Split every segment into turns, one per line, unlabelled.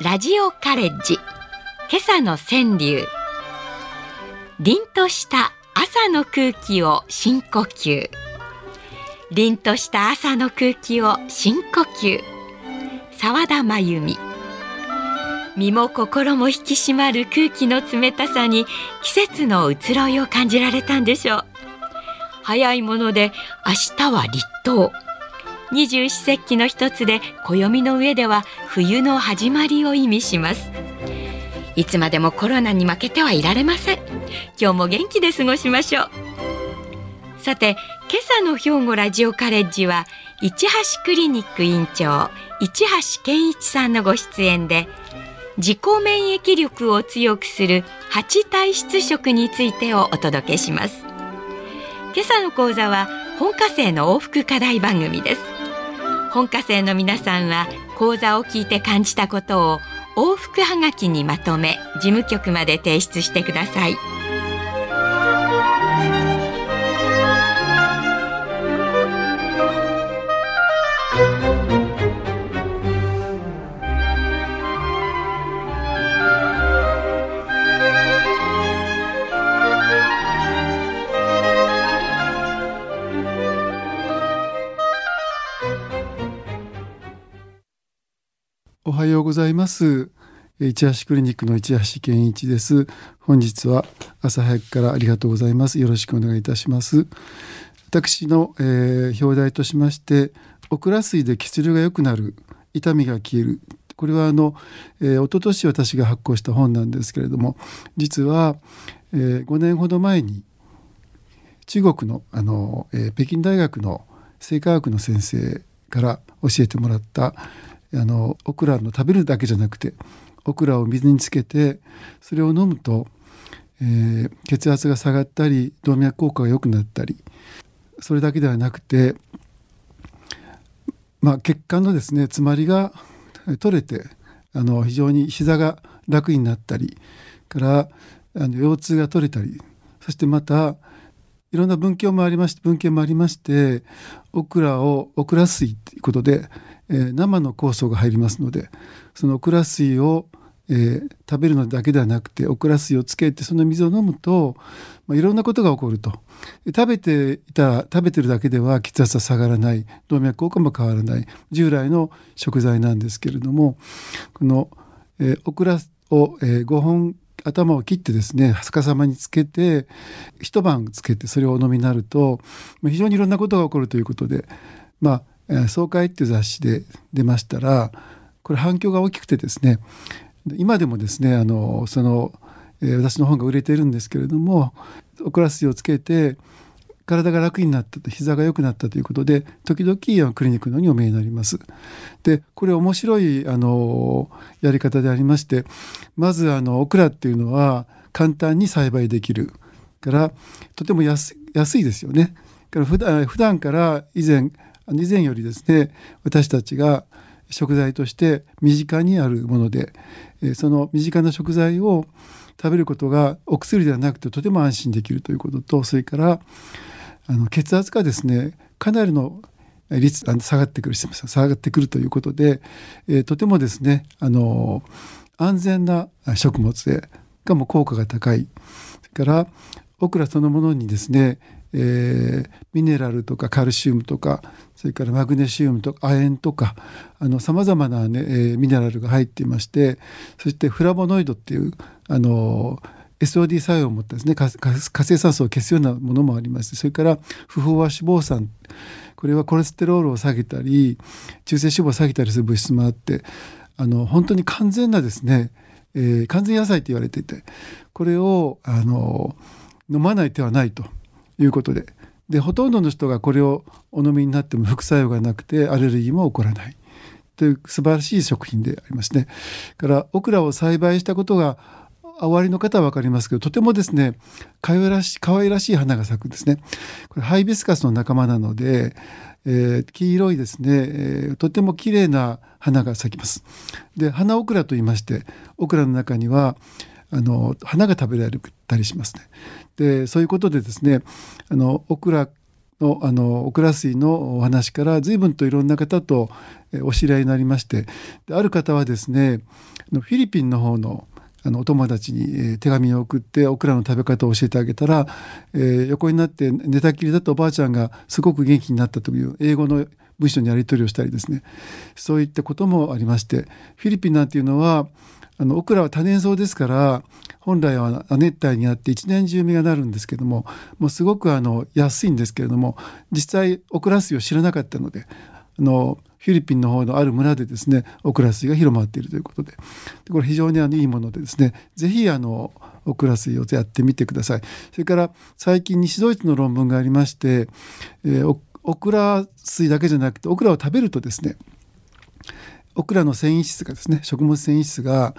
ラジオカレッジ今朝の川柳凛とした朝の空気を深呼吸。凛とした朝の空気を深呼吸。沢田真由美。身も心も引き締まる空気の冷たさに季節の移ろいを感じられたんでしょう。早いもので明日は立冬。二十四節気の一つで暦の上では冬の始まりを意味します。いつまでもコロナに負けてはいられません。今日も元気で過ごしましょう。さて今朝の兵庫ラジオカレッジは市橋クリニック院長市橋健一さんのご出演で自己免疫力を強くする八体質食についてをお届けします。今朝の講座は本科生の往復課題番組です。本科生の皆さんは講座を聞いて感じたことを往復はがきにまとめ事務局まで提出してください。
ようございます。市橋クリニックの市橋健一です。本日は朝早くからありがとうございます。よろしくお願いいたします。私の、えー、表題としましてオクラ水で血流が良くなる痛みが消える。これはあの、えー、一昨年私が発行した本なんですけれども実は、えー、5年ほど前に中国のあの、えー、北京大学の生化学の先生から教えてもらったあのオクラの食べるだけじゃなくてオクラを水につけてそれを飲むと、えー、血圧が下がったり動脈硬化が良くなったりそれだけではなくて、まあ、血管のですね詰まりが取れてあの非常に膝が楽になったりからあの腰痛が取れたりそしてまたいろんな文献もありまして文献もありましてオクラをオクラ水ということでえー、生の酵素が入りますのでそのオクラ水を、えー、食べるのだけではなくてオクラ水をつけてその水を飲むと、まあ、いろんなことが起こると。食べていた食べてるだけでは血圧は下がらない。動脈硬化も変わらない。従来の食材なんですけれどもこの、えー、オクラを、えー、5本頭を切ってですね逆さまにつけて一晩つけてそれをお飲みになると非常にいろんなことが起こるということでまあ「総会」っていう雑誌で出ましたらこれ反響が大きくてですね今でもですねあのその、えー、私の本が売れてるんですけれどもオクラ水をつけて体が楽になったと膝が良くなったということで時々クリニックのにお見えになります。でこれ面白いあのやり方でありましてまずあのオクラっていうのは簡単に栽培できるからとても安いですよね。から普段普段から以前以前よりですね私たちが食材として身近にあるものでその身近な食材を食べることがお薬ではなくてとても安心できるということとそれからあの血圧がですねかなりの率あの下がってくる下がってくるということで、えー、とてもですねあの安全な食物でがも効果が高い。それからオクラそのものにですねえー、ミネラルとかカルシウムとかそれからマグネシウムとか亜鉛とかさまざまな、ねえー、ミネラルが入っていましてそしてフラボノイドっていうあのー SOD 作用を持ったですね活性酸素を消すようなものもありましそれから不飽和脂肪酸これはコレステロールを下げたり中性脂肪を下げたりする物質もあってあの本当に完全なですね、えー、完全野菜と言われていてこれをあの飲まない手はないと。いうことででほとんどの人がこれをお飲みになっても副作用がなくてアレルギーも起こらないという素晴らしい食品でありますね。からオクラを栽培したことがおありの方は分かりますけどとてもですねかわいらしい可愛らしい花が咲くんですね。これハイビスカスの仲間なので、えー、黄色いですね、えー、とても綺麗な花が咲きます。で花オクラと言いましてオクラの中にはあの花が食べられたりしますね。でそういうことでですねあのオクラのあのオクラ水のお話から随分といろんな方とお知り合いになりましてである方はですねフィリピンの方のあのお友達に、手紙を送ってオクラの食べ方を教えてあげたら、えー、横になって寝たきりだとおばあちゃんがすごく元気になったという英語の文章にやり取りをしたりですねそういったこともありましてフィリピンなんていうのはあのオクラは多年草ですから本来は亜熱帯にあって一年中実がなるんですけどももうすごくあの安いんですけれども実際オクラ水を知らなかったのであのフィリピンの方のある村でですねオクラ水が広まっているということでこれ非常にあのいいものでですね是非あのオクラ水をやってみてください。それから最近西ドイツの論文がありまして、えー、オクラ水だけじゃなくてオクラを食べるとですねオクラの繊維質がですね食物繊維質が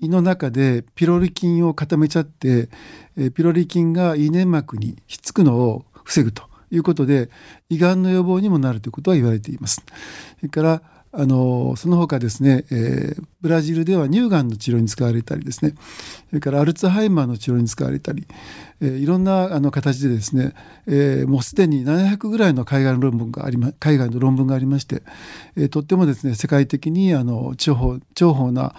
胃の中でピロリ菌を固めちゃって、えピロリ菌が胃粘膜にひっつくのを防ぐということで胃がんの予防にもなるということは言われています。それからあのその他ですね、えー、ブラジルでは乳がんの治療に使われたりですねそれからアルツハイマーの治療に使われたり、えー、いろんなあの形でですね、えー、もうすでに700ぐらいの海外の論文があり、ま、海外の論文がありまして、え、とってもですね世界的にあの重宝重宝な、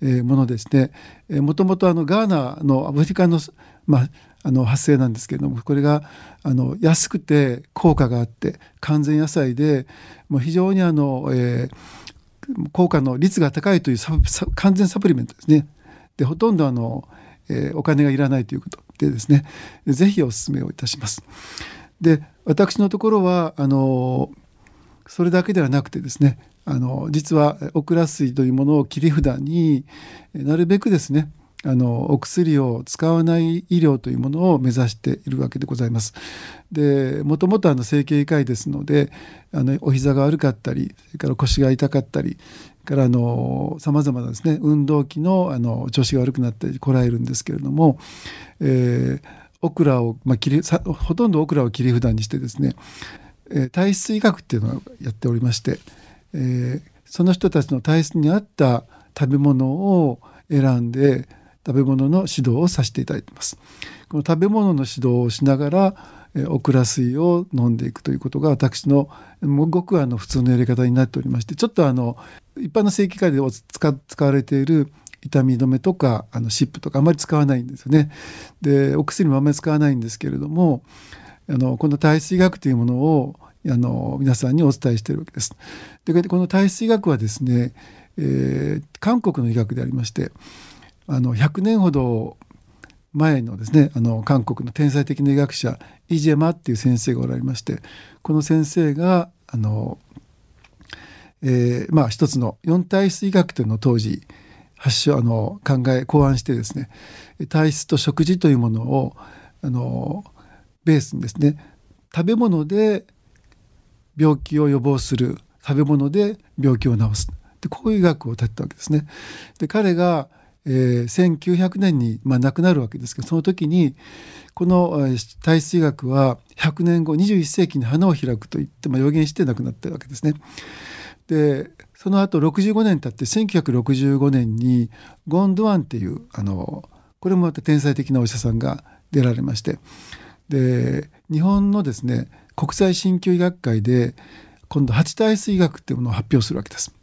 ものですね、もともとガーナのアフリカの、まあ、あの発生なんですけれどもこれがあの安くて効果があって完全野菜でもう非常にあの、えー、効果の率が高いという完全サプリメントですね。でほとんどあの、えー、お金がいらないということでですね是非お勧めをいたします。で私のところはあのそれだけではなくてですねあの実はオクラ水というものを切り札になるべくですねあのお薬を使わない医療というものを目指しているわけでございます。でもともとあの整形外科医ですのであのお膝が悪かったりそれから腰が痛かったりからあのさまざまなですね運動器のあの調子が悪くなったりこらえるんですけれども、えー、オクラを、まあ、切りさほとんどオクラを切り札にしてですね、えー、体質医学っていうのをやっておりまして、えー、その人たちの体質に合った食べ物を選んで食べ物の指導をさせていただいてます。この食べ物の指導をしながらオクラ水を飲んでいくということが私のごくあの普通のやり方になっておりましてちょっとあの一般の正規科で使われている痛み止めとかあの湿布とかあまり使わないんですよね。でお薬もあんまり使わないんですけれどもあのこの体質医学というものをあの皆さんにお伝えしているわけです。でこの体質医学はですね、えー、韓国の医学でありましてあの100年ほど前のですねあの韓国の天才的な医学者イ・ジェマっていう先生がおられましてこの先生があの、えー、まあ一つの四体質医学というのを当時発祥あの考え考案してですね体質と食事というものをあのベースにですね食べ物で病気を予防する食べ物で病気を治すでこういう医学を立てたわけですね。で彼がえー、1900年に、まあ、亡くなるわけですけどその時にこの体質医学は100年後21世紀に花を開くと言って、まあ、予言して亡くなったわけですね。でその後65年経って1965年にゴン・ドゥアンっていうあのこれもまた天才的なお医者さんが出られましてで日本のですね国際鍼灸医学会で今度八体質医学っていうものを発表するわけです。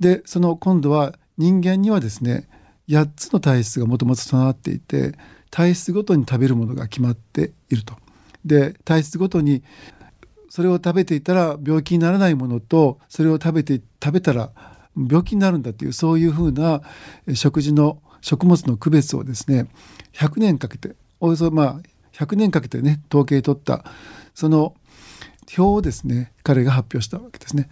でその今度は人間にはですね8つの体質がもともと備わっていて体質ごとに食べるものが決まっていると。で体質ごとにそれを食べていたら病気にならないものとそれを食べて食べたら病気になるんだというそういうふうな食事の食物の区別をですね100年かけておよそまあ100年かけてね統計取ったその表をですね彼が発表したわけですね。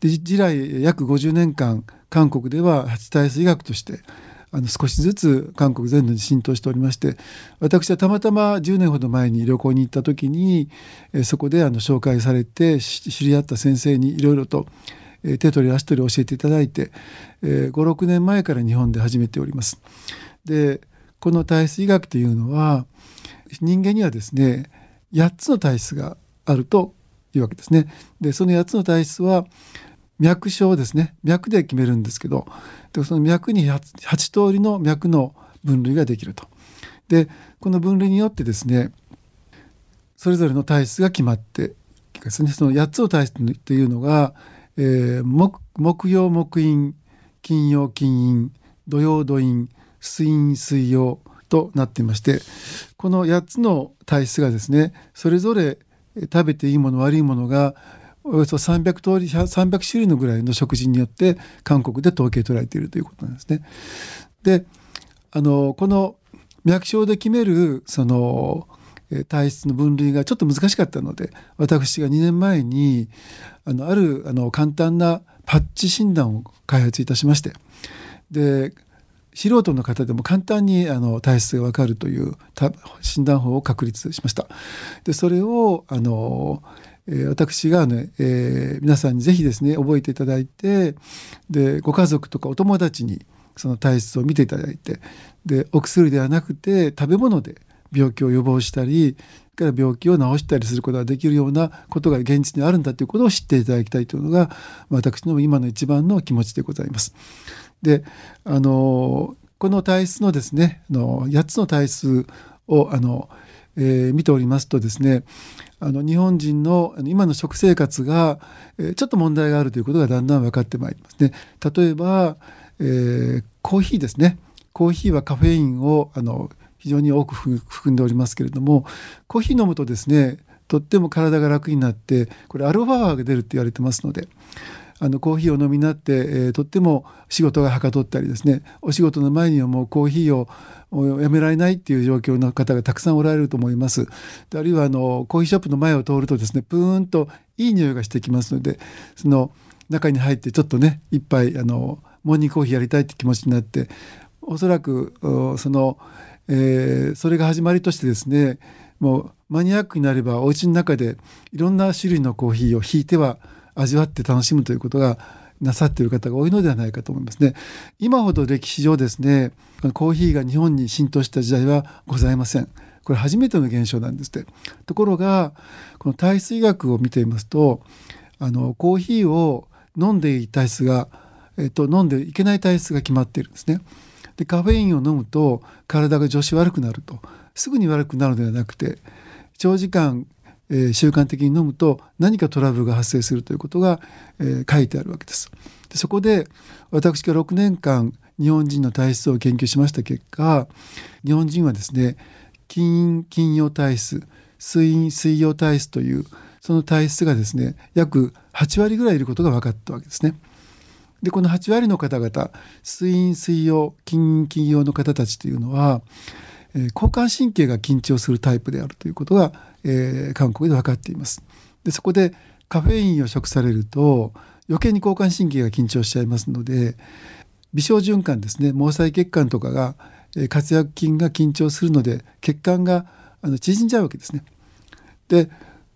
で以来約50年間韓国では八体質医学としてあの少しずつ韓国全土に浸透しておりまして私はたまたま10年ほど前に旅行に行った時に、そこであの紹介されて知り合った先生にいろいろと、手取り足取り教えていただいて、56年前から日本で始めております。でこの体質医学というのは人間にはですね8つの体質があるというわけですね。でその8つの体質は脈症ですね脈で決めるんですけどでその脈に 8, 8通りの脈の分類ができると。でこの分類によってですねそれぞれの体質が決まってですねその8つの体質というのが、えー、木木曜木陰金曜金陰土曜土陰水陰水曜となっていましてこの8つの体質がですねそれぞれ食べていいもの悪いものがおよそ300通り300種類のぐらいの食事によって韓国で統計取られているということなんですね。であのこの脈症で決めるその体質の分類がちょっと難しかったので私が2年前にあのあるあの簡単なパッチ診断を開発いたしましてで素人の方でも簡単にあの体質が分かるという診断法を確立しました。でそれをあのえ私がね、えー、皆さんにぜひですね覚えていただいてでご家族とかお友達にその体質を見ていただいてでお薬ではなくて食べ物で病気を予防したりから病気を治したりすることができるようなことが現実にあるんだということを知っていただきたいというのが私の今の一番の気持ちでございます。であのこの体質のですねの8つの体質をあの、えー、見ておりますとですねあの日本人の今の食生活が、えー、ちょっと問題があるということがだんだん分かってまいりますね。例えば、えー、コーヒーですねコーヒーはカフェインをあの非常に多く含んでおりますけれどもコーヒー飲むとですねとっても体が楽になってこれアルファ波が出るって言われてますのであのコーヒーを飲みになって、えー、とっても仕事がはかどったりですねお仕事の前にはもうコーヒーをやめられないっていう状況の方がたくさんおられると思います。であるいはあのコーヒーショップの前を通るとですねプーンといい匂いがしてきますのでその中に入ってちょっとね一杯あのモーニングコーヒーやりたいって気持ちになっておそらくそのえー、それが始まりとしてですねもうマニアックになればお家の中でいろんな種類のコーヒーをひいては味わって楽しむということがなさっている方が多いのではないかと思いますね。今ほど歴史上ですねコーヒーが日本に浸透した時代はございません。これ初めての現象なんですって。ところがこの体質医学を見ていますとあのコーヒーを飲んでいい体質が、えっと、飲んでいけない体質が決まっているんですね。でカフェインを飲むと体が調子悪くなるとすぐに悪くなるのではなくて長時間、えー、習慣的に飲むと何かトラブルが発生するということが、えー、書いてあるわけです。でそこで私が6年間日本人の体質を研究しました結果日本人はですね金金曜体質水陰水曜体質というその体質がですね約8割ぐらいいることが分かったわけですね。でこの8割の方々水陰水曜金金曜の方たちというのは、えー、交感神経が緊張するタイプであるということが、えー、韓国で分かっています。でそこでカフェインを食されると余計に交感神経が緊張しちゃいますので微小循環ですね毛細血管とかが、えー、活躍筋が緊張するので血管があの縮んじゃうわけですね。で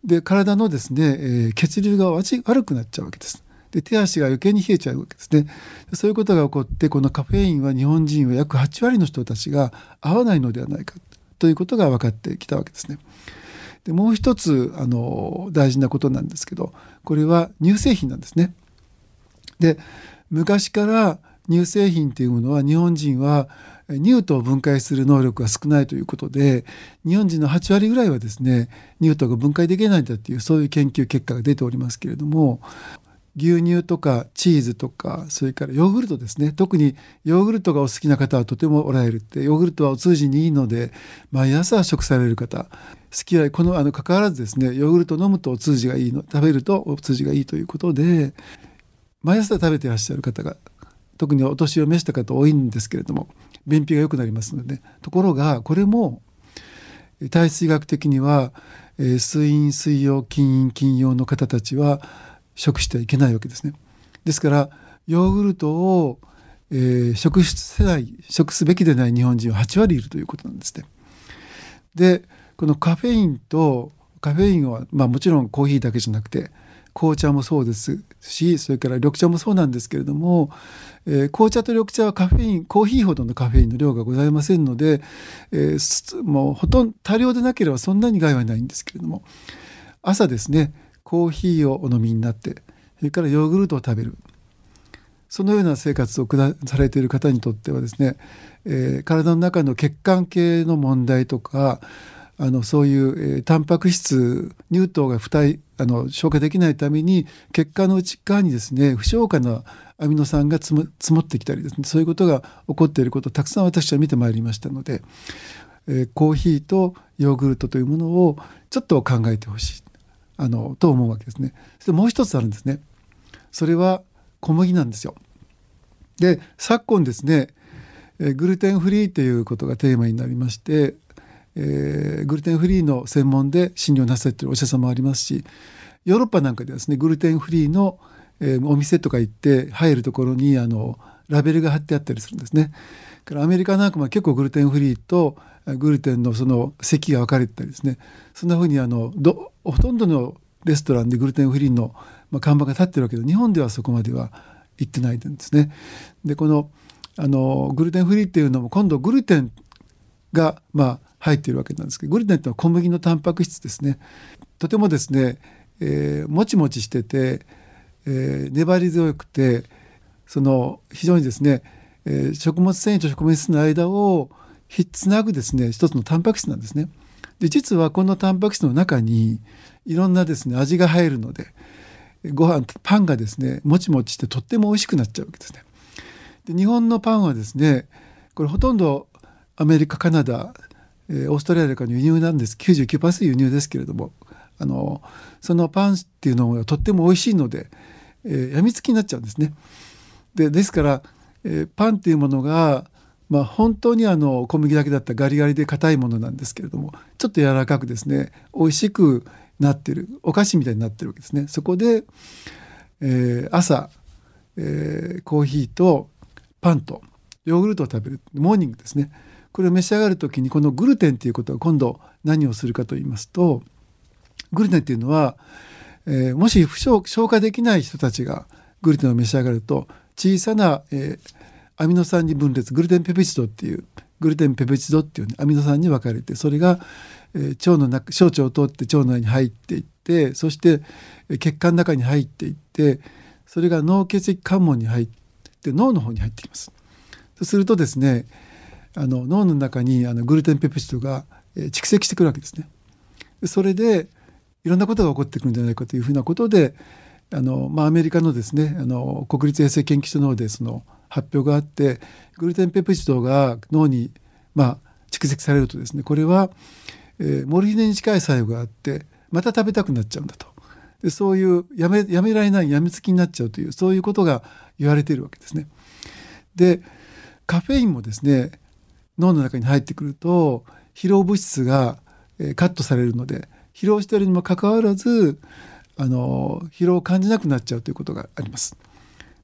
で体のですね、えー、血流が悪くなっちゃうわけです。で手足が余計に冷えちゃうわけですねそういうことが起こってこのカフェインは日本人は約8割の人たちが合わないのではないかということが分かってきたわけですね。でもう一つあの大事なことなんですけどこれは乳製品なんですね。で昔から乳製品というものは日本人は乳糖を分解する能力が少ないということで日本人の8割ぐらいはですね乳糖が分解できないんだっていうそういう研究結果が出ておりますけれども牛乳とかチーズとかそれからヨーグルトですね。特にヨーグルトがお好きな方はとてもおられるってヨーグルトはお通じにいいので毎朝食される方好き嫌いこのあの関わらずですねヨーグルト飲むとお通じがいいの食べるとお通じがいいということで毎朝食べてらっしゃる方が特にお年を召した方多いんですけれども便秘が良くなりますのでねところがこれも体質医学的には、えー、水陰水曜金陰金曜の方たちは食してはいけないわけですね。ですからヨーグルトを、えー、食せない食すべきでない日本人は8割いるということなんですね。でこのカフェインとカフェインは、まあ、もちろんコーヒーだけじゃなくて紅茶もそうですしそれから緑茶もそうなんですけれども、えー、紅茶と緑茶はカフェインコーヒーほどのカフェインの量がございませんので、えー、もうほとんど多量でなければそんなに害はないんですけれども朝ですねコーヒーをお飲みになってそれからヨーグルトを食べる。そのような生活を下されている方にとってはですね、えー、体の中の血管系の問題とかあのそういう、えー、タンパク質乳糖が不体あの消化できないために血管の内側にですね不消化なアミノ酸が積もってきたりですねそういうことが起こっていることをたくさん私は見てまいりましたので、えー、コーヒーとヨーグルトというものをちょっと考えてほしい。あのと思うわけですね。そしてもう一つあるんですね。それは小麦なんですよ。で昨今ですね、えー、グルテンフリーということがテーマになりまして、えー、グルテンフリーの専門で診療なされているお医者様もありますしヨーロッパなんかではですねグルテンフリーの、えー、お店とか行って入るところにあのラベルが貼ってあったりするんですね。からアメリカなんかも結構グルテンフリーとグルテンのその席が分かれてたりですねそんなふうにあのどほとんどのレストランでグルテンフリーの、まあ、看板が立ってるわけで日本ではそこまでは行ってないんですね。でこのあのグルテンフリーっていうのも今度グルテンがまあ入っているわけなんですけどグルテンってのは小麦のタンパク質ですね。とてもですね、えー、もちもちしてて、えー、粘り強くてその非常にですね、えー、食物繊維と食物質の間をつなぐですね一つのタンパク質なんですね。で実はこのタンパク質の中にいろんなですね味が入るのでご飯パンがですねもちもちしてとっても美味しくなっちゃうわけですね。で日本のパンはですねこれほとんどアメリカカナダ、え、オーストラリアからの輸入なんです99%輸入ですけれどもあのそのパンっていうのがとっても美味しいので、えー、やみつきになっちゃうんですね。でですから、えー、パンっていうものがまあ、本当にあの小麦だけだったらガリガリで硬いものなんですけれどもちょっと柔らかくですね美味しくなってるお菓子みたいになってるわけですね。そこで、えー、朝、えー、コーヒーとパンとヨーグルトを食べるモーニングですねこれを召し上がる時にこのグルテンということは今度何をするかと言いますとグルテンっていうのは、えー、もし消消化できない人たちがグルテンを召し上がると小さな、えー、アミノ酸に分裂グルテンペプチドっていうグルテンペプチドっていう、ね、アミノ酸に分かれてそれが、えー、腸の中小腸を通って腸内に入っていってそして血管の中に入っていってそれが脳血液関門に入って脳の方に入ってきます。そうするとですねあの脳の中にあのグルテンペプチドが、えー、蓄積してくるわけですね。それでいろんなことが起こってくるんじゃないかというふうなことであの、まあ、アメリカのですねあの国立衛生研究所の方でその発表があってグルテンペプチドが脳に、まあ、蓄積されるとですねこれは、えー、モルヒネに近い作用があってまた食べたくなっちゃうんだとでそういうやめやめられないやみつきになっちゃうというそういうことが言われているわけですね。でカフェインもですね脳の中に入ってくると疲労物質が、え、カットされるので疲労しているにもかかわらずあの疲労を感じなくなっちゃうということがあります。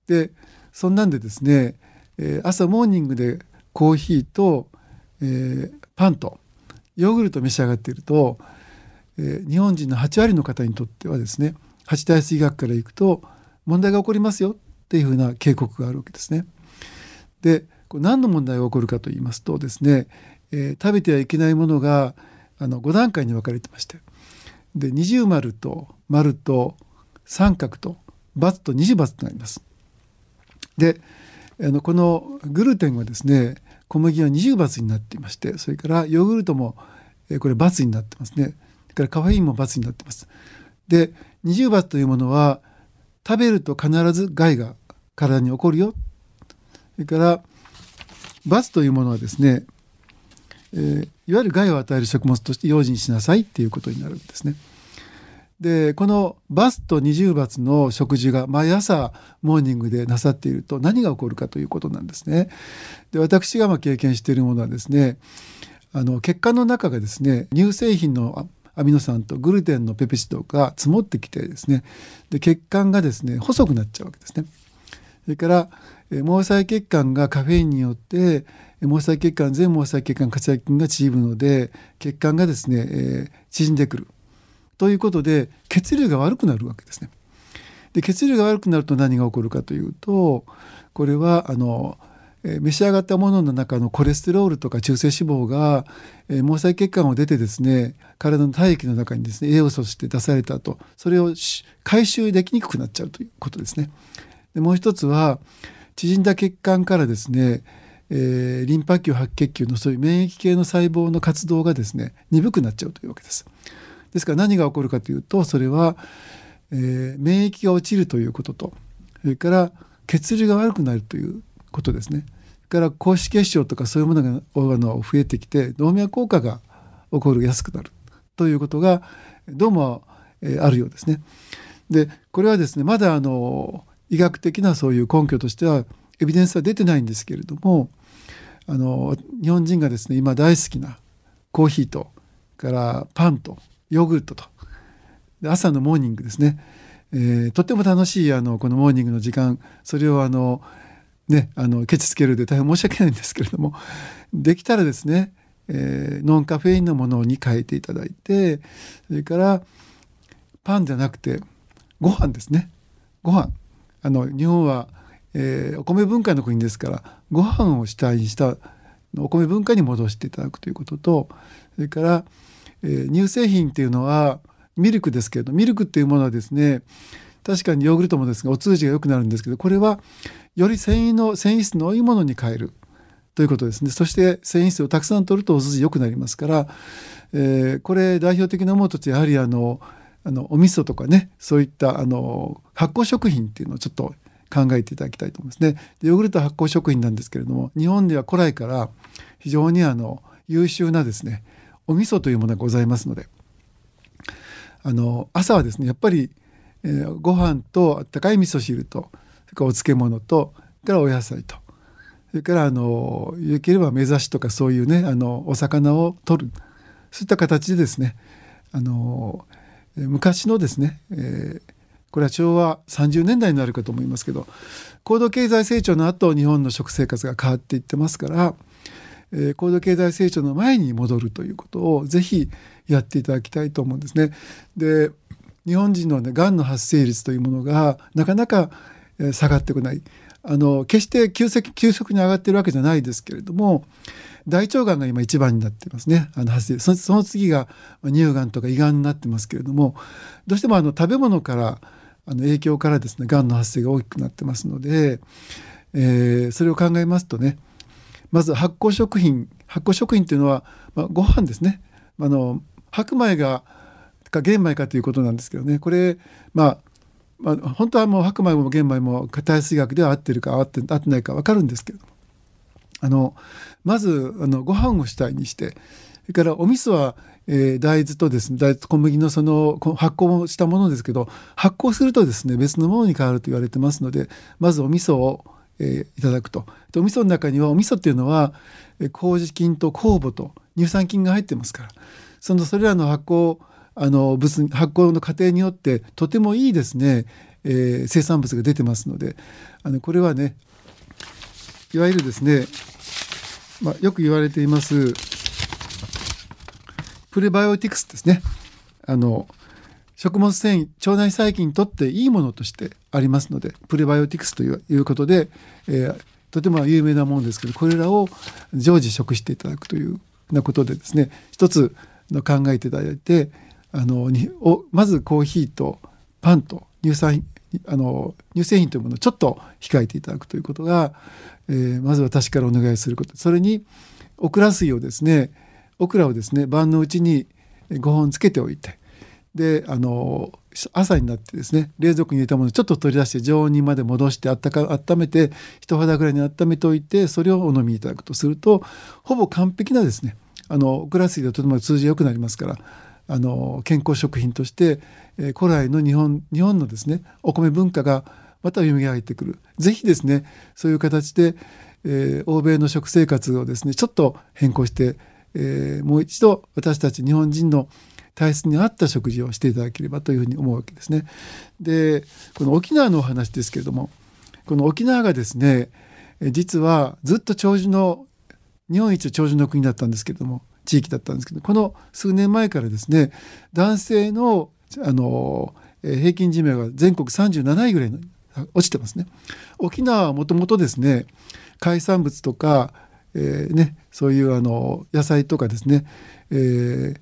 でそんなんでですね、えー、朝モーニングでコーヒーと、えー、パンとヨーグルトを召し上がっていると、えー、日本人の8割の方にとってはですね八大水学からいくと問題が起こりますよっていうふうな警告があるわけですね。で何の問題が起こるかと言いますとですね、えー、食べてはいけないものがあの5段階に分かれてましてで二重丸と丸と三角と×と二重×となります。であのこのグルテンはですね小麦は二重罰になっていましてそれからヨーグルトもこれ罰になってますね。それからカフェインも罰になってます。で二重罰というものは食べると必ず害が体に起こるよ。それから罰というものはですね、えー、いわゆる害を与える食物として用心しなさいっていうことになるんですね。でこのバスと二重バツの食事が毎朝モーニングでなさっていると何が起こるかということなんですね。で私がま経験しているものはですねあの血管の中がですね乳製品のアミノ酸とグルテンのペプチドが積もってきてですねで血管がですね細くなっちゃうわけですね。それから毛細血管がカフェインによって毛細血管全毛細血管活躍筋が縮むので血管がですね、えー、縮んでくる。ということで血流が悪くなるわけですね。で血流が悪くなると何が起こるかというとこれはあの、えー、召し上がったものの中のコレステロールとか中性脂肪が、えー、毛細血管を出てですね体の体液の中にですね栄養素として出された後それを回収できにくくなっちゃうということですね。でもう一つは縮んだ血管からですね、えー、リンパ球白血球のそういう免疫系の細胞の活動がですね鈍くなっちゃうというわけです。ですから何が起こるかというとそれは、えー、免疫が落ちるということとそれから血流が悪くなるということですね。それから高脂血症とかそういうものが増えてきて動脈硬化が起こりやすくなるということがどうも、えー、あるようですね。でこれはですねまだあの医学的なそういう根拠としてはエビデンスは出てないんですけれどもあの日本人がですね今大好きなコーヒーとからパンとヨーグルトと。朝のモーニングですね、えー、とっても楽しいあのこのモーニングの時間。それをあのねあのケチつけるで大変申し訳ないんですけれども。できたらですね、えー、ノンカフェインのものに変えていただいてそれからパンじゃなくてご飯ですね。ご飯。あの日本は、えー、お米文化の国ですからご飯を主体にしたお米文化に戻していただくということとそれから、えー、乳製品っていうのはミルクですけれどミルクっていうものはですね確かにヨーグルトもですがお通じが良くなるんですけどこれはより繊維の繊維質の多いものに変えるということですねそして繊維質をたくさん取るとお通じ良くなりますから、えー、これ代表的なものとしてやはりあのあのお味噌とかねそういったあの発酵食品っていうのをちょっと考えていただきたいと思いますね。でヨーグルト発酵食品なんですけれども日本では古来から非常にあの優秀なですねお味噌というものがございますので。あの朝はですねやっぱり、えー、ご飯とあったかい味噌汁とそれからお漬物とそれからお野菜とそれからあのよければ目指しとかそういうねあのお魚を取るそういった形でですねあの昔のですね、えー、これは昭和30年代になるかと思いますけど高度経済成長の後日本の食生活が変わっていってますから、えー、高度経済成長の前に戻るということをぜひやっていただきたいと思うんですね。で日本人の、ね、がんの発生率というものがなかなか下がってこないあの決して急速急速に上がってるわけじゃないですけれども大腸がんが今一番になってますねあの発生その次が乳がんとか胃がんになってますけれどもどうしてもあの食べ物からあの影響からですねがんの発生が大きくなってますので、えー、それを考えますとねまず発酵食品発酵食品というのは、まあ、ご飯ですね。あの白米がか玄米かということなんですけどね。これまあまあ、本当はもう白米も玄米も体水学では合ってるか合って合ってないか分かるんですけれど。もあのまずあのご飯を主体にしてそれからお味噌は、えー、大豆とですね大豆小麦のその発酵したものですけど発酵するとですね別のものに変わると言われてますのでまずお味噌を、えー、いただくと。お味噌の中にはお味噌っていうのは麹菌と酵母と乳酸菌が入ってますから。そのそれらの発酵あの物発酵の過程によってとてもいいですね、えー、生産物が出てますので。あのこれはねいわゆるですねまあ、よく言われていますプレバイオティクスですね。あの食物繊維腸内細菌にとっていいものとしてありますのでプレバイオティクスということで、えー、とても有名なものですけどこれらを常時食していただくというようなことでですね一つの考えていただいてあのにおまずコーヒーとパンと乳酸あの乳製品というものをちょっと控えていただくということが、えー、まず私からお願いすること。それにオクラ水をですねオクラをですね晩のうちに5本つけておいてであの朝になってですね冷蔵庫に入れたものをちょっと取り出して常温にまで戻してあったか温めて人肌ぐらいに温めておいてそれをお飲みいただくとするとほぼ完璧なですねあのオクラ水でとても通じよくなりますからあの健康食品として、え、古来の日本日本のですねお米文化がまた蘇ってくる。是非ですねそういう形で、えー、欧米の食生活をですねちょっと変更して、えー、もう一度私たち日本人の体質に合った食事をしていただければというふうに思うわけですね。でこの沖縄のお話ですけれどもこの沖縄がですね実はずっと長寿の日本一長寿の国だったんですけれども地域だったんですけどこの数年前からですね男性のあの平均寿命が全国37位ぐらい落ちてますね。沖縄はもともとですね海産物とか、えー、ね、そういうあの野菜とかですね、えー、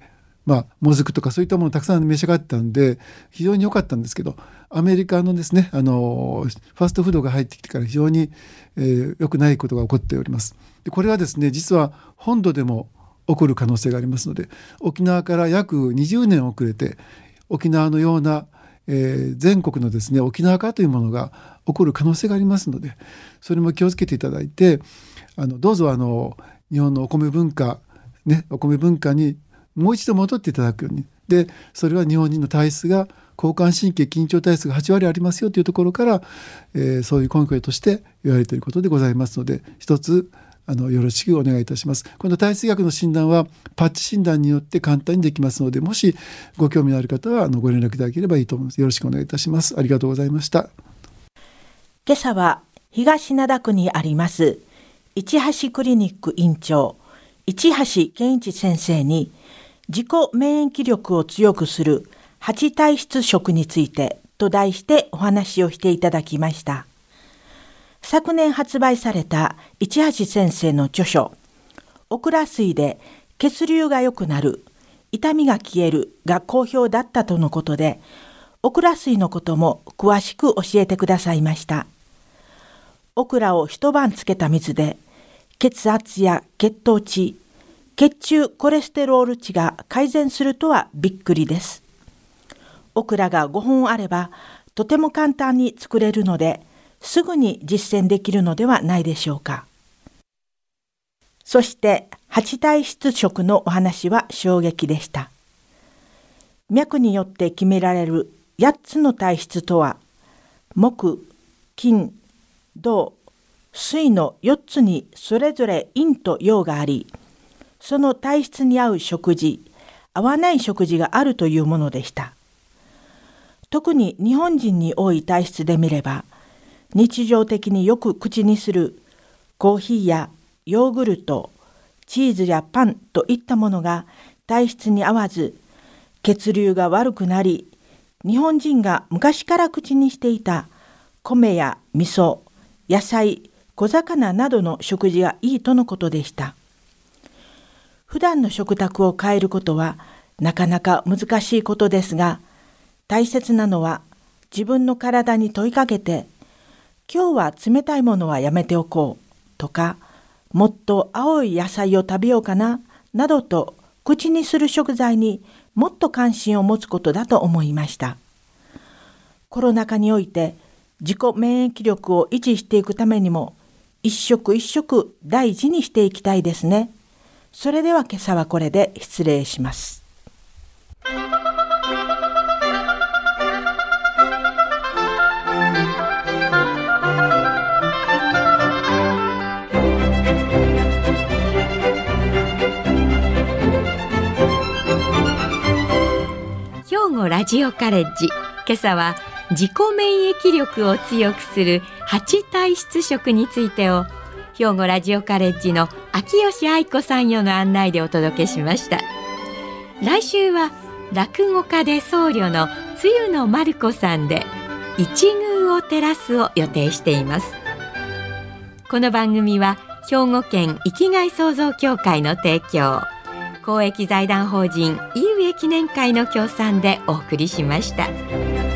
まあ、もずくとかそういったものをたくさん召し上がってたんで非常に良かったんですけどアメリカのですねあのファストフードが入ってきてから非常に、えー、良くないことが起こっております。でこれはですね実は本土でも起こる可能性がありますので沖縄から約20年遅れて沖縄のような、えー、全国のですね沖縄化というものが起こる可能性がありますのでそれも気をつけていただいてあのどうぞあの日本のお米文化ねお米文化にもう一度戻っていただくようにでそれは日本人の体質が交感神経緊張体質が8割ありますよというところから、えー、そういう根拠として言われていることでございますので一つあのよろしくお願いいたします。この体質学の診断はパッチ診断によって簡単にできますので、もしご興味のある方はあのご連絡いただければいいと思います。よろしくお願いいたします。ありがとうございました。
今朝は東灘区にあります市橋クリニック院長市橋健一先生に自己免疫力を強くする8体質食についてと題してお話をしていただきました。昨年発売された市橋先生の著書「オクラ水で血流が良くなる痛みが消える」が好評だったとのことでオクラ水のことも詳しく教えてくださいました。オクラを一晩つけた水で血圧や血糖値血中コレステロール値が改善するとはびっくりです。オクラが5本あればとても簡単に作れるのですぐに実践できるのではないでしょうか。そして8体質食のお話は衝撃でした。脈によって決められる8つの体質とは木、金、土、水の4つにそれぞれ陰と陽があり、その体質に合う食事、合わない食事があるというものでした。特に日本人に多い体質で見れば、日常的によく口にするコーヒーやヨーグルトチーズやパンといったものが体質に合わず血流が悪くなり日本人が昔から口にしていた米や味噌野菜小魚などの食事がいいとのことでした普段の食卓を変えることはなかなか難しいことですが大切なのは自分の体に問いかけて今日は冷たいものはやめておこうとかもっと青い野菜を食べようかななどと口にする食材にもっと関心を持つことだと思いました。コロナ禍において自己免疫力を維持していくためにも一食一食大事にしていきたいですね。それでは今朝はこれで失礼します。
兵庫ラジオカレッジ。今朝は自己免疫力を強くする8体質食についてを兵庫ラジオカレッジの秋吉愛子さんよの案内でお届けしました来週は落語家で僧侶の露野丸子さんで一宮を照らすを予定していますこの番組は兵庫県生きがい創造協会の提供公益財団法人井上記念会の協賛でお送りしました。